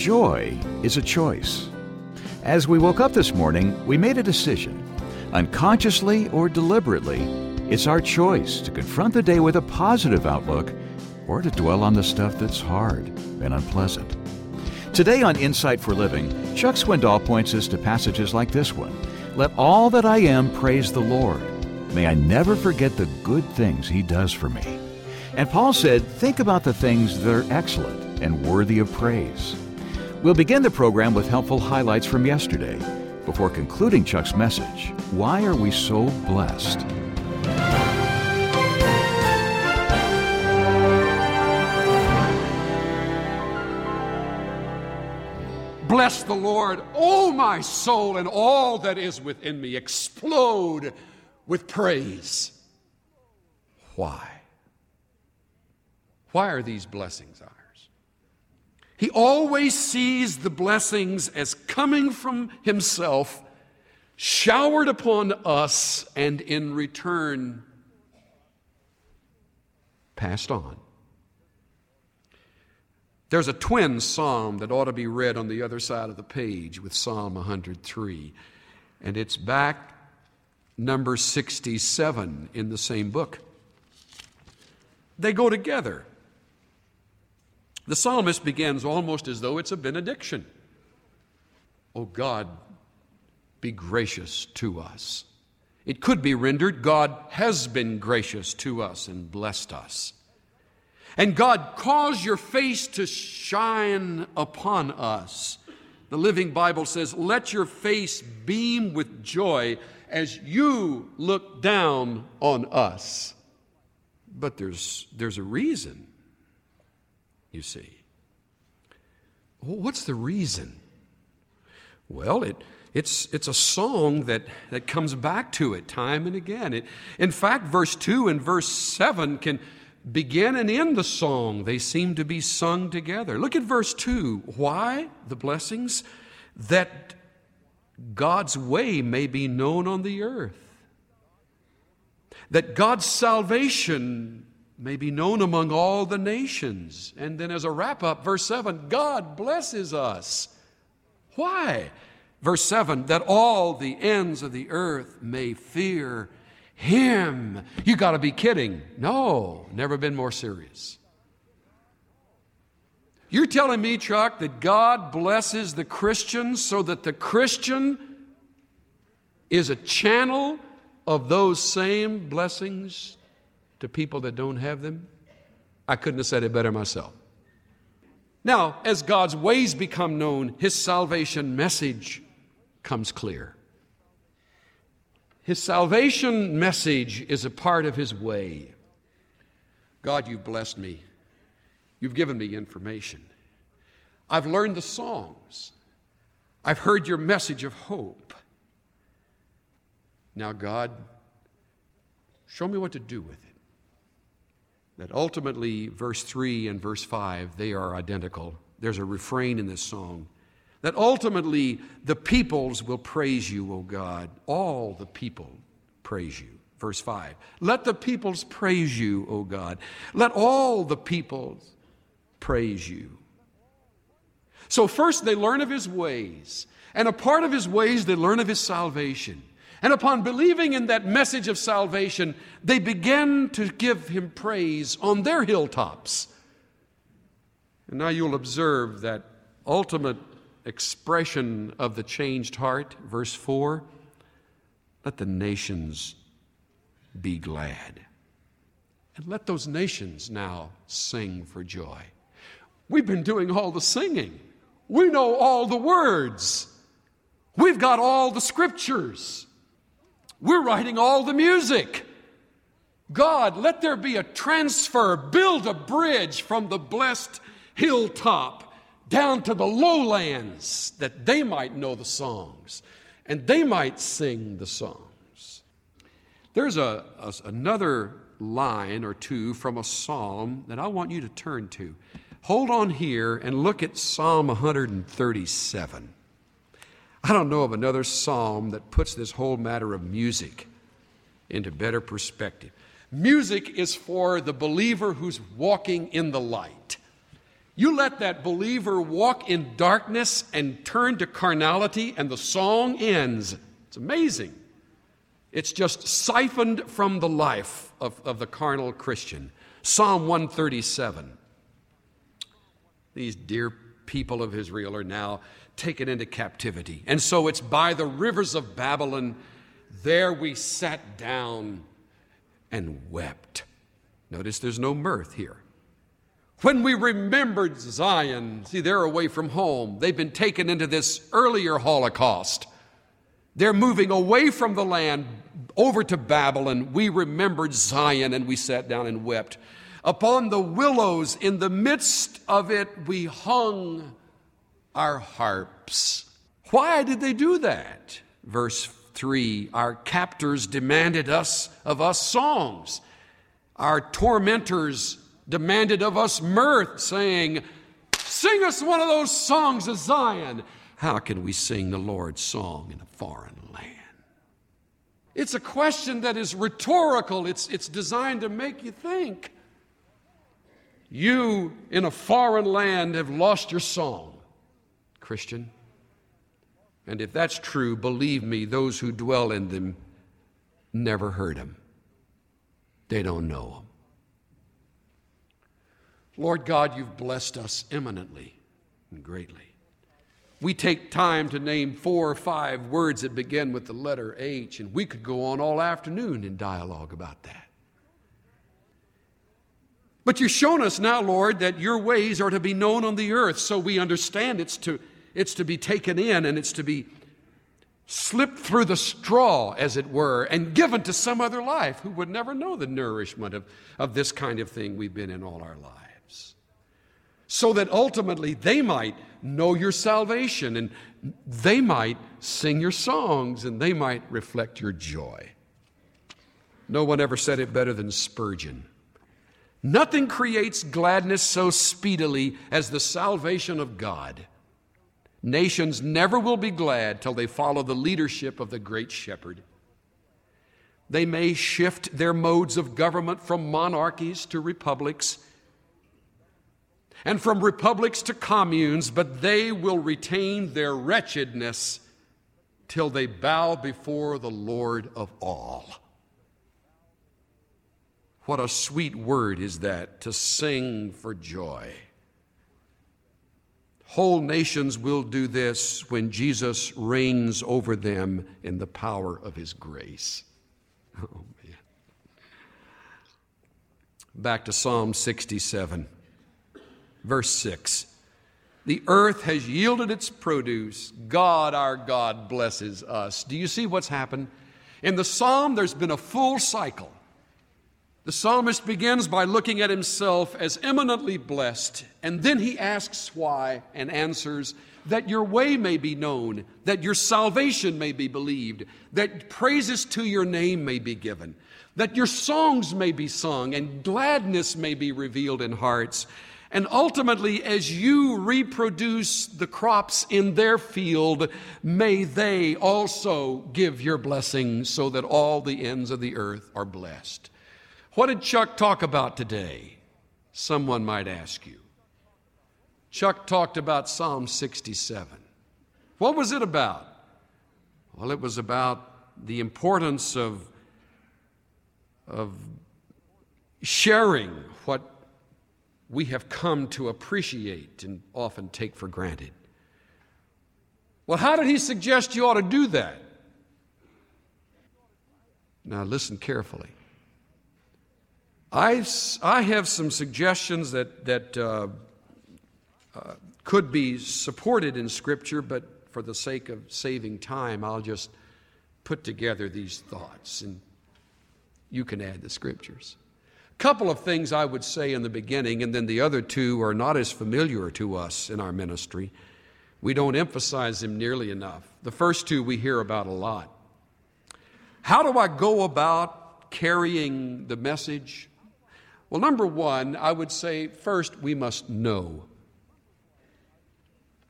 Joy is a choice. As we woke up this morning, we made a decision. Unconsciously or deliberately, it's our choice to confront the day with a positive outlook or to dwell on the stuff that's hard and unpleasant. Today on Insight for Living, Chuck Swindoll points us to passages like this one Let all that I am praise the Lord. May I never forget the good things He does for me. And Paul said, Think about the things that are excellent and worthy of praise. We'll begin the program with helpful highlights from yesterday before concluding Chuck's message. Why are we so blessed? Bless the Lord, O my soul, and all that is within me. Explode with praise. Why? Why are these blessings ours? He always sees the blessings as coming from Himself, showered upon us, and in return passed on. There's a twin psalm that ought to be read on the other side of the page with Psalm 103, and it's back number 67 in the same book. They go together. The psalmist begins almost as though it's a benediction. Oh God, be gracious to us. It could be rendered, God has been gracious to us and blessed us. And God, cause your face to shine upon us. The Living Bible says, Let your face beam with joy as you look down on us. But there's, there's a reason you see. What's the reason? Well, it, it's, it's a song that, that comes back to it time and again. It, in fact, verse 2 and verse 7 can begin and end the song. They seem to be sung together. Look at verse 2. Why the blessings? That God's way may be known on the earth. That God's salvation may be known among all the nations. And then, as a wrap up, verse 7 God blesses us. Why? Verse 7 that all the ends of the earth may fear him. You got to be kidding. No, never been more serious. You're telling me, Chuck, that God blesses the Christian so that the Christian is a channel of those same blessings to people that don't have them? I couldn't have said it better myself. Now, as God's ways become known, His salvation message comes clear. His salvation message is a part of His way. God, you've blessed me. You've given me information. I've learned the songs. I've heard your message of hope. Now, God, show me what to do with it that ultimately verse 3 and verse 5 they are identical. There's a refrain in this song that ultimately the peoples will praise you o god. All the people praise you. Verse 5 let the peoples praise you o god. Let all the peoples praise you. So first they learn of his ways and a part of his ways they learn of his salvation and upon believing in that message of salvation, they began to give him praise on their hilltops. And now you'll observe that ultimate expression of the changed heart, verse 4 let the nations be glad. And let those nations now sing for joy. We've been doing all the singing, we know all the words, we've got all the scriptures. We're writing all the music. God, let there be a transfer, build a bridge from the blessed hilltop down to the lowlands that they might know the songs and they might sing the songs. There's a, a, another line or two from a psalm that I want you to turn to. Hold on here and look at Psalm 137. I don't know of another psalm that puts this whole matter of music into better perspective. Music is for the believer who's walking in the light. You let that believer walk in darkness and turn to carnality, and the song ends. It's amazing. It's just siphoned from the life of, of the carnal Christian. Psalm 137. These dear people of Israel are now taken into captivity. And so it's by the rivers of Babylon, there we sat down and wept. Notice there's no mirth here. When we remembered Zion, see, they're away from home. They've been taken into this earlier Holocaust. They're moving away from the land over to Babylon. We remembered Zion and we sat down and wept. Upon the willows in the midst of it, we hung our harps. Why did they do that? Verse 3 Our captors demanded us of us songs. Our tormentors demanded of us mirth, saying, Sing us one of those songs of Zion. How can we sing the Lord's song in a foreign land? It's a question that is rhetorical, it's, it's designed to make you think. You in a foreign land have lost your song, Christian. And if that's true, believe me, those who dwell in them never heard him. They don't know him. Lord God, you've blessed us eminently and greatly. We take time to name four or five words that begin with the letter H, and we could go on all afternoon in dialogue about that. But you've shown us now, Lord, that your ways are to be known on the earth, so we understand it's to, it's to be taken in and it's to be slipped through the straw, as it were, and given to some other life who would never know the nourishment of, of this kind of thing we've been in all our lives so that ultimately they might know your salvation and they might sing your songs and they might reflect your joy. No one ever said it better than Spurgeon. Nothing creates gladness so speedily as the salvation of God. Nations never will be glad till they follow the leadership of the great shepherd. They may shift their modes of government from monarchies to republics and from republics to communes, but they will retain their wretchedness till they bow before the Lord of all. What a sweet word is that to sing for joy. Whole nations will do this when Jesus reigns over them in the power of his grace. Oh, man. Back to Psalm 67. Verse 6 The earth has yielded its produce. God, our God, blesses us. Do you see what's happened? In the psalm, there's been a full cycle. The psalmist begins by looking at himself as eminently blessed, and then he asks why and answers that your way may be known, that your salvation may be believed, that praises to your name may be given, that your songs may be sung, and gladness may be revealed in hearts. And ultimately, as you reproduce the crops in their field, may they also give your blessing so that all the ends of the earth are blessed. What did Chuck talk about today? Someone might ask you. Chuck talked about Psalm 67. What was it about? Well, it was about the importance of, of sharing what we have come to appreciate and often take for granted. Well, how did he suggest you ought to do that? Now, listen carefully. I, I have some suggestions that, that uh, uh, could be supported in Scripture, but for the sake of saving time, I'll just put together these thoughts and you can add the Scriptures A couple of things I would say in the beginning, and then the other two are not as familiar to us in our ministry. We don't emphasize them nearly enough. The first two we hear about a lot. How do I go about carrying the message? Well, number one, I would say first we must know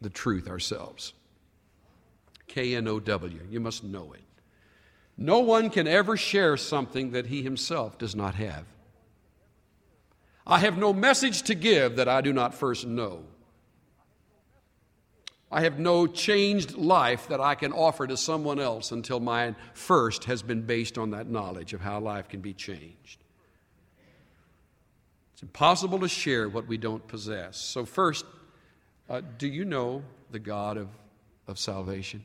the truth ourselves. K N O W. You must know it. No one can ever share something that he himself does not have. I have no message to give that I do not first know. I have no changed life that I can offer to someone else until mine first has been based on that knowledge of how life can be changed. It's impossible to share what we don't possess. So, first, uh, do you know the God of, of salvation?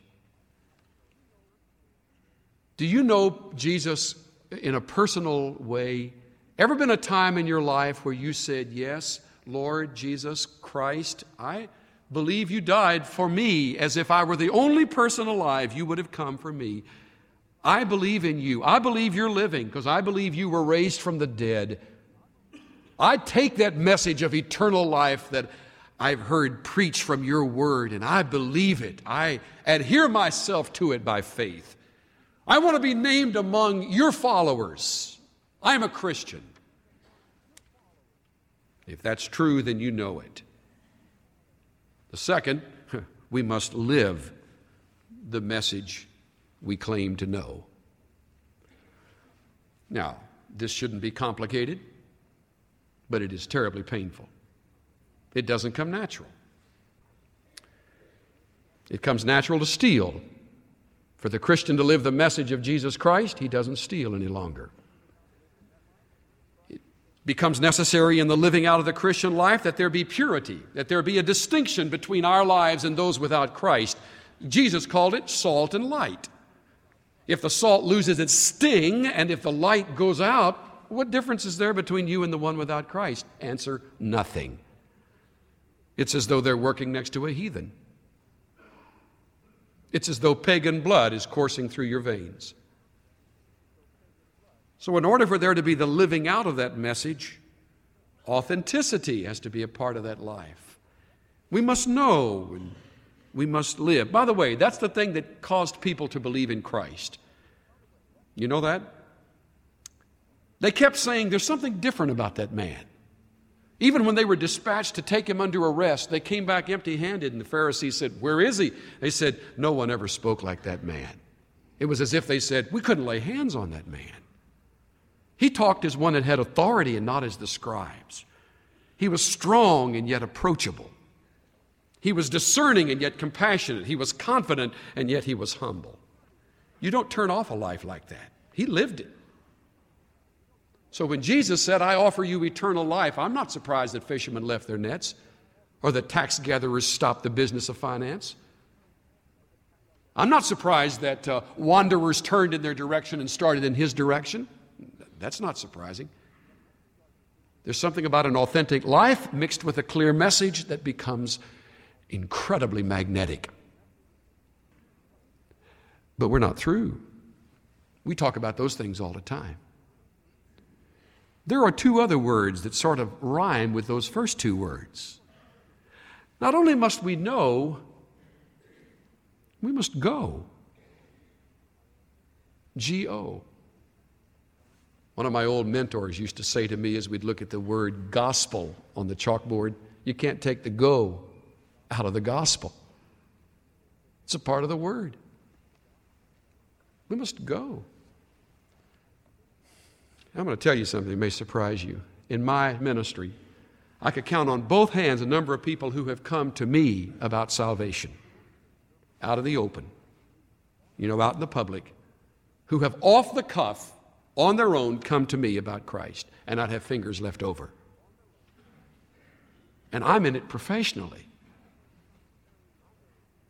Do you know Jesus in a personal way? Ever been a time in your life where you said, Yes, Lord Jesus Christ, I believe you died for me as if I were the only person alive, you would have come for me. I believe in you. I believe you're living because I believe you were raised from the dead. I take that message of eternal life that I've heard preached from your word and I believe it. I adhere myself to it by faith. I want to be named among your followers. I'm a Christian. If that's true, then you know it. The second, we must live the message we claim to know. Now, this shouldn't be complicated, but it is terribly painful. It doesn't come natural. It comes natural to steal. For the Christian to live the message of Jesus Christ, he doesn't steal any longer It becomes necessary in the living out of the Christian life that there be purity, that there be a distinction between our lives and those without Christ. Jesus called it salt and light. If the salt loses its sting and if the light goes out, what difference is there between you and the one without Christ? Answer nothing. It's as though they're working next to a heathen. It's as though pagan blood is coursing through your veins. So, in order for there to be the living out of that message, authenticity has to be a part of that life. We must know and we must live. By the way, that's the thing that caused people to believe in Christ. You know that? They kept saying there's something different about that man. Even when they were dispatched to take him under arrest, they came back empty handed, and the Pharisees said, Where is he? They said, No one ever spoke like that man. It was as if they said, We couldn't lay hands on that man. He talked as one that had authority and not as the scribes. He was strong and yet approachable. He was discerning and yet compassionate. He was confident and yet he was humble. You don't turn off a life like that. He lived it. So when Jesus said, I offer you eternal life, I'm not surprised that fishermen left their nets or that tax gatherers stopped the business of finance. I'm not surprised that uh, wanderers turned in their direction and started in his direction. That's not surprising. There's something about an authentic life mixed with a clear message that becomes incredibly magnetic. But we're not through. We talk about those things all the time. There are two other words that sort of rhyme with those first two words. Not only must we know, we must go. G O. One of my old mentors used to say to me as we'd look at the word gospel on the chalkboard, you can't take the go out of the gospel. It's a part of the word. We must go. I'm going to tell you something that may surprise you. In my ministry, I could count on both hands a number of people who have come to me about salvation out of the open, you know, out in the public, who have off the cuff on their own come to me about Christ and I'd have fingers left over. And I'm in it professionally.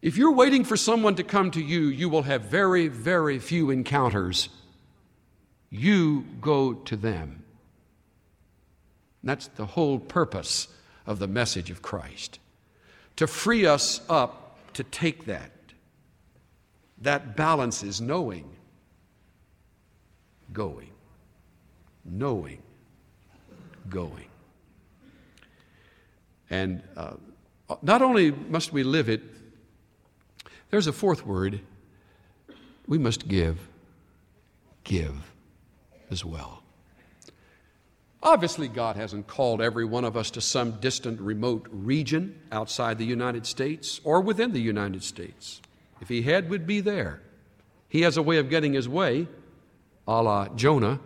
If you're waiting for someone to come to you, you will have very, very few encounters. You go to them. That's the whole purpose of the message of Christ to free us up to take that. That balance is knowing going. Knowing, going. And uh, not only must we live it, there's a fourth word. We must give. Give as well. Obviously, God hasn't called every one of us to some distant, remote region outside the United States or within the United States. If He had, we'd be there. He has a way of getting His way a la Jonah.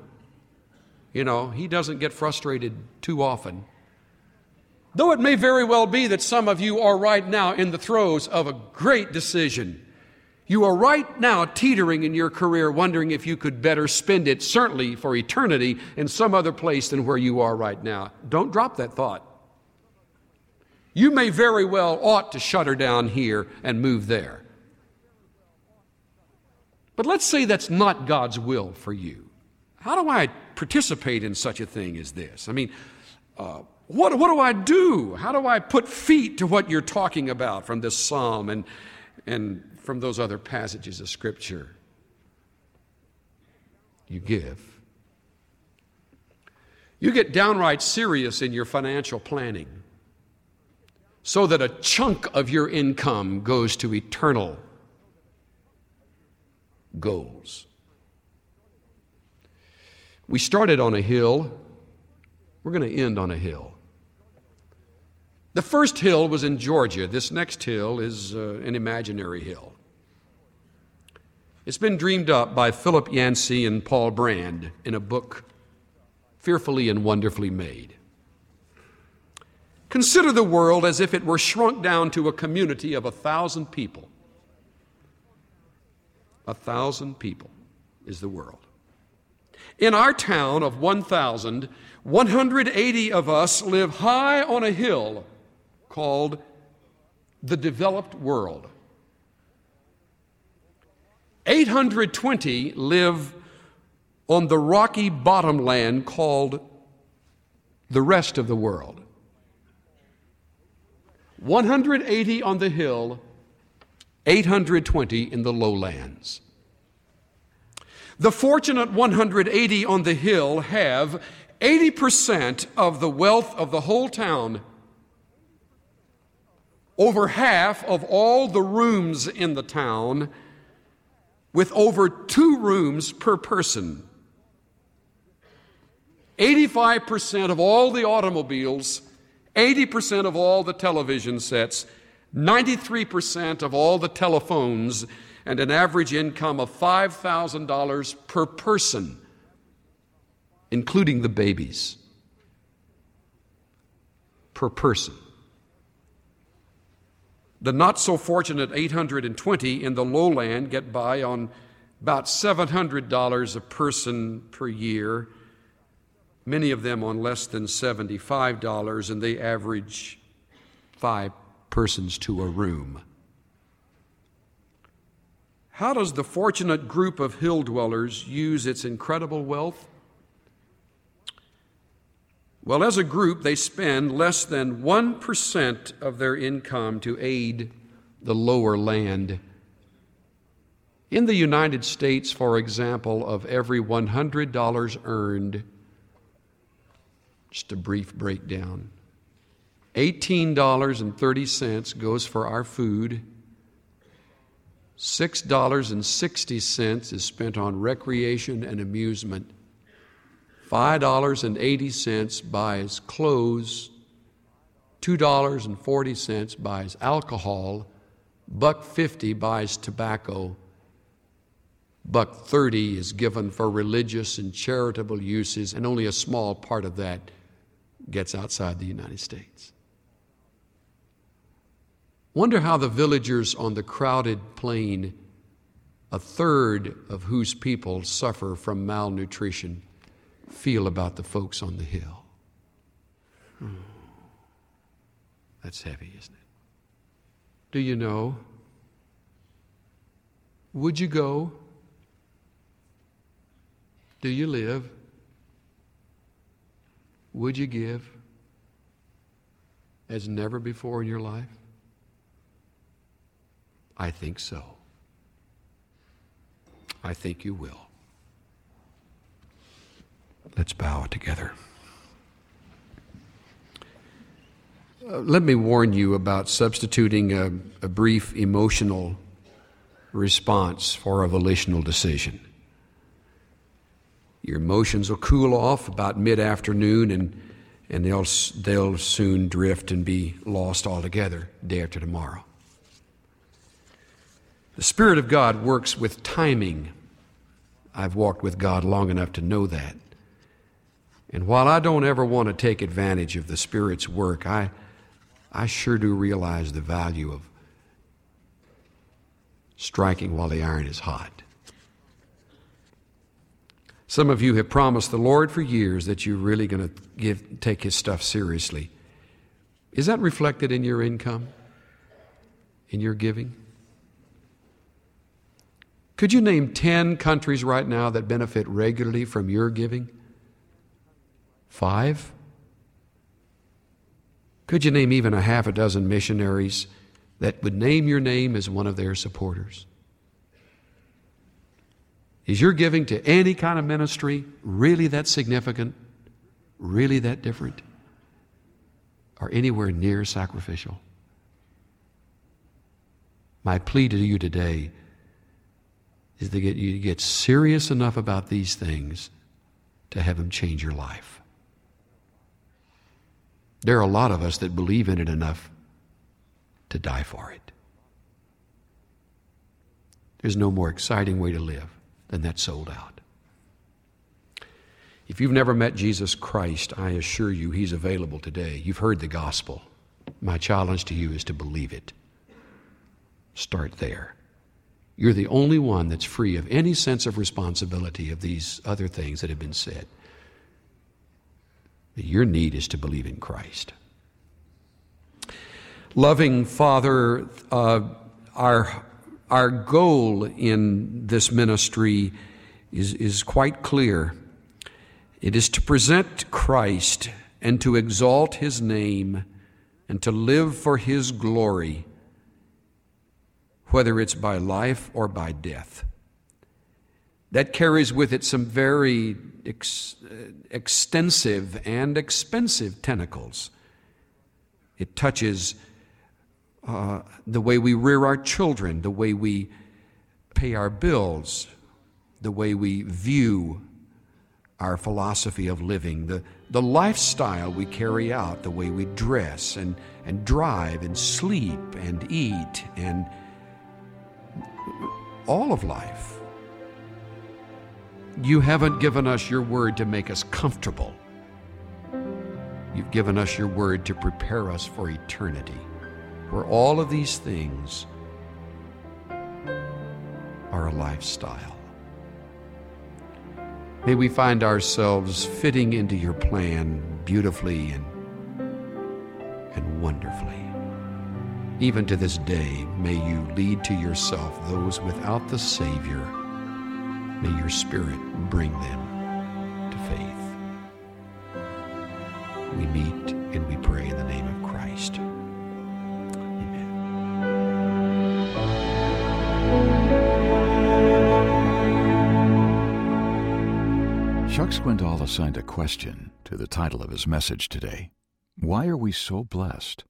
You know, he doesn't get frustrated too often. Though it may very well be that some of you are right now in the throes of a great decision. You are right now teetering in your career, wondering if you could better spend it, certainly for eternity, in some other place than where you are right now. Don't drop that thought. You may very well ought to shut her down here and move there. But let's say that's not God's will for you. How do I participate in such a thing as this? I mean, uh, what, what do I do? How do I put feet to what you're talking about from this psalm and, and from those other passages of Scripture? You give. You get downright serious in your financial planning so that a chunk of your income goes to eternal goals. We started on a hill, we're going to end on a hill. The first hill was in Georgia. This next hill is uh, an imaginary hill. It's been dreamed up by Philip Yancey and Paul Brand in a book, Fearfully and Wonderfully Made. Consider the world as if it were shrunk down to a community of a thousand people. A thousand people is the world. In our town of 1,000, 180 of us live high on a hill called the developed world. 820 live on the rocky bottomland called the rest of the world. 180 on the hill, 820 in the lowlands. The fortunate 180 on the hill have 80% of the wealth of the whole town, over half of all the rooms in the town, with over two rooms per person. 85% of all the automobiles 80% of all the television sets, 93% of all the telephones, and an average income of $5,000 per person, including the babies. Per person. The not so fortunate 820 in the lowland get by on about $700 a person per year many of them on less than $75, and they average five persons to a room. How does the fortunate group of hill dwellers use its incredible wealth? Well, as a group, they spend less than 1% of their income to aid the lower land. In the United States, for example, of every $100 earned, just a brief breakdown. $18.30 goes for our food. $6.60 is spent on recreation and amusement. $5.80 buys clothes. $2.40 buys alcohol. Buck 50 buys tobacco. Buck 30 is given for religious and charitable uses, and only a small part of that gets outside the United States. Wonder how the villagers on the crowded plain, a third of whose people suffer from malnutrition, feel about the folks on the hill. Hmm. That's heavy, isn't it? Do you know? Would you go? Do you live? Would you give as never before in your life? I think so. I think you will. Let's bow together. Uh, let me warn you about substituting a, a brief emotional response for a volitional decision. Your emotions will cool off about mid afternoon and, and they'll, they'll soon drift and be lost altogether day after tomorrow. The Spirit of God works with timing. I've walked with God long enough to know that. And while I don't ever want to take advantage of the Spirit's work, I, I sure do realize the value of striking while the iron is hot. Some of you have promised the Lord for years that you're really going to give, take His stuff seriously. Is that reflected in your income? In your giving? Could you name 10 countries right now that benefit regularly from your giving? Five? Could you name even a half a dozen missionaries that would name your name as one of their supporters? Is your giving to any kind of ministry really that significant? Really that different? Or anywhere near sacrificial? My plea to you today is to get you to get serious enough about these things to have them change your life. There are a lot of us that believe in it enough to die for it. There's no more exciting way to live than that sold out. If you've never met Jesus Christ, I assure you he's available today. You've heard the gospel. My challenge to you is to believe it. Start there. You're the only one that's free of any sense of responsibility of these other things that have been said. Your need is to believe in Christ. Loving Father, uh, our, our goal in this ministry is, is quite clear. It is to present Christ and to exalt His name and to live for His glory, whether it's by life or by death. That carries with it some very ex- extensive and expensive tentacles. It touches uh, the way we rear our children, the way we pay our bills, the way we view our philosophy of living, the, the lifestyle we carry out, the way we dress and, and drive and sleep and eat, and all of life. You haven't given us your word to make us comfortable. You've given us your word to prepare us for eternity, where all of these things are a lifestyle. May we find ourselves fitting into your plan beautifully and, and wonderfully. Even to this day, may you lead to yourself those without the Savior May your Spirit bring them to faith. We meet and we pray in the name of Christ. Amen. Chuck Swindoll assigned a question to the title of his message today Why are we so blessed?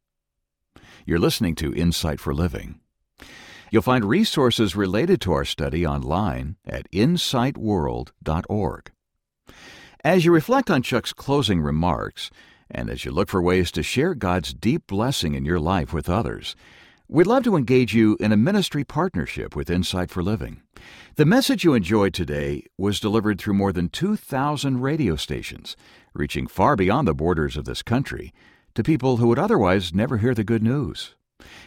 You're listening to Insight for Living. You'll find resources related to our study online at insightworld.org. As you reflect on Chuck's closing remarks, and as you look for ways to share God's deep blessing in your life with others, we'd love to engage you in a ministry partnership with Insight for Living. The message you enjoyed today was delivered through more than 2,000 radio stations, reaching far beyond the borders of this country to people who would otherwise never hear the good news.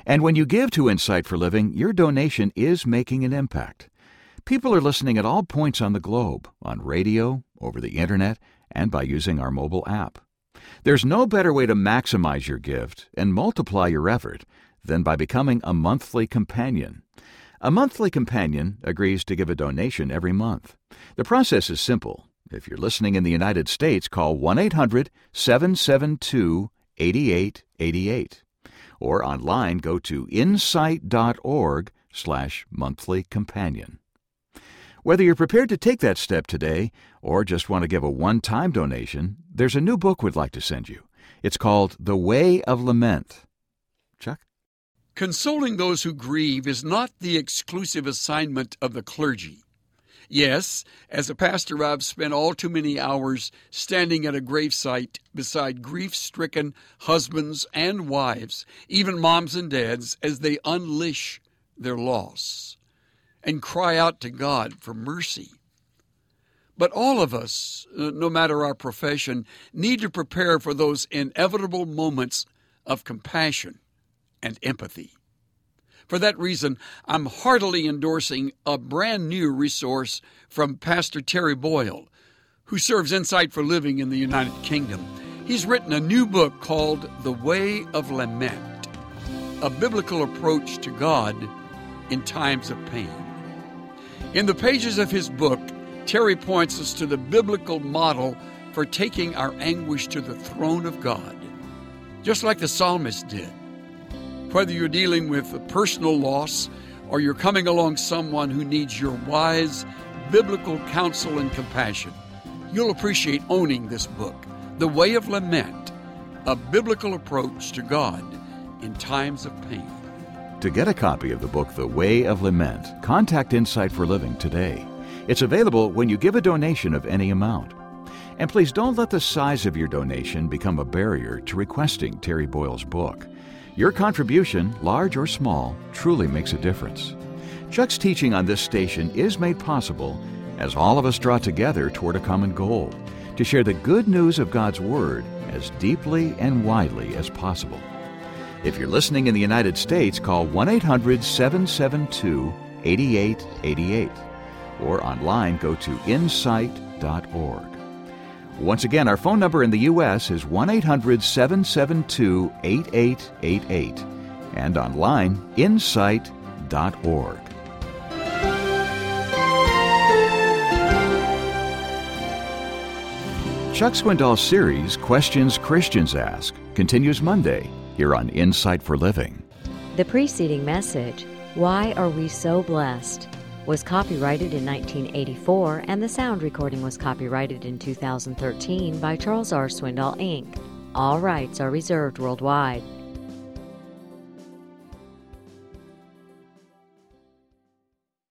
And when you give to Insight for Living, your donation is making an impact. People are listening at all points on the globe, on radio, over the internet, and by using our mobile app. There's no better way to maximize your gift and multiply your effort than by becoming a monthly companion. A monthly companion agrees to give a donation every month. The process is simple. If you're listening in the United States, call 1 800 772 8888 or online go to insight.org slash monthly companion. Whether you're prepared to take that step today or just want to give a one-time donation, there's a new book we'd like to send you. It's called The Way of Lament. Chuck? Consoling those who grieve is not the exclusive assignment of the clergy. Yes, as a pastor, I've spent all too many hours standing at a gravesite beside grief stricken husbands and wives, even moms and dads, as they unleash their loss and cry out to God for mercy. But all of us, uh, no matter our profession, need to prepare for those inevitable moments of compassion and empathy. For that reason, I'm heartily endorsing a brand new resource from Pastor Terry Boyle, who serves Insight for Living in the United Kingdom. He's written a new book called The Way of Lament, a biblical approach to God in times of pain. In the pages of his book, Terry points us to the biblical model for taking our anguish to the throne of God, just like the psalmist did. Whether you're dealing with a personal loss or you're coming along someone who needs your wise biblical counsel and compassion, you'll appreciate owning this book, The Way of Lament, a biblical approach to God in times of pain. To get a copy of the book The Way of Lament, contact Insight for Living today. It's available when you give a donation of any amount. And please don't let the size of your donation become a barrier to requesting Terry Boyle's book. Your contribution, large or small, truly makes a difference. Chuck's teaching on this station is made possible as all of us draw together toward a common goal to share the good news of God's Word as deeply and widely as possible. If you're listening in the United States, call 1 800 772 8888 or online go to insight.org. Once again, our phone number in the U.S. is 1 800 772 8888 and online insight.org. Chuck Swindoll's series, Questions Christians Ask, continues Monday here on Insight for Living. The preceding message, Why Are We So Blessed? Was copyrighted in 1984 and the sound recording was copyrighted in 2013 by Charles R. Swindoll, Inc. All rights are reserved worldwide.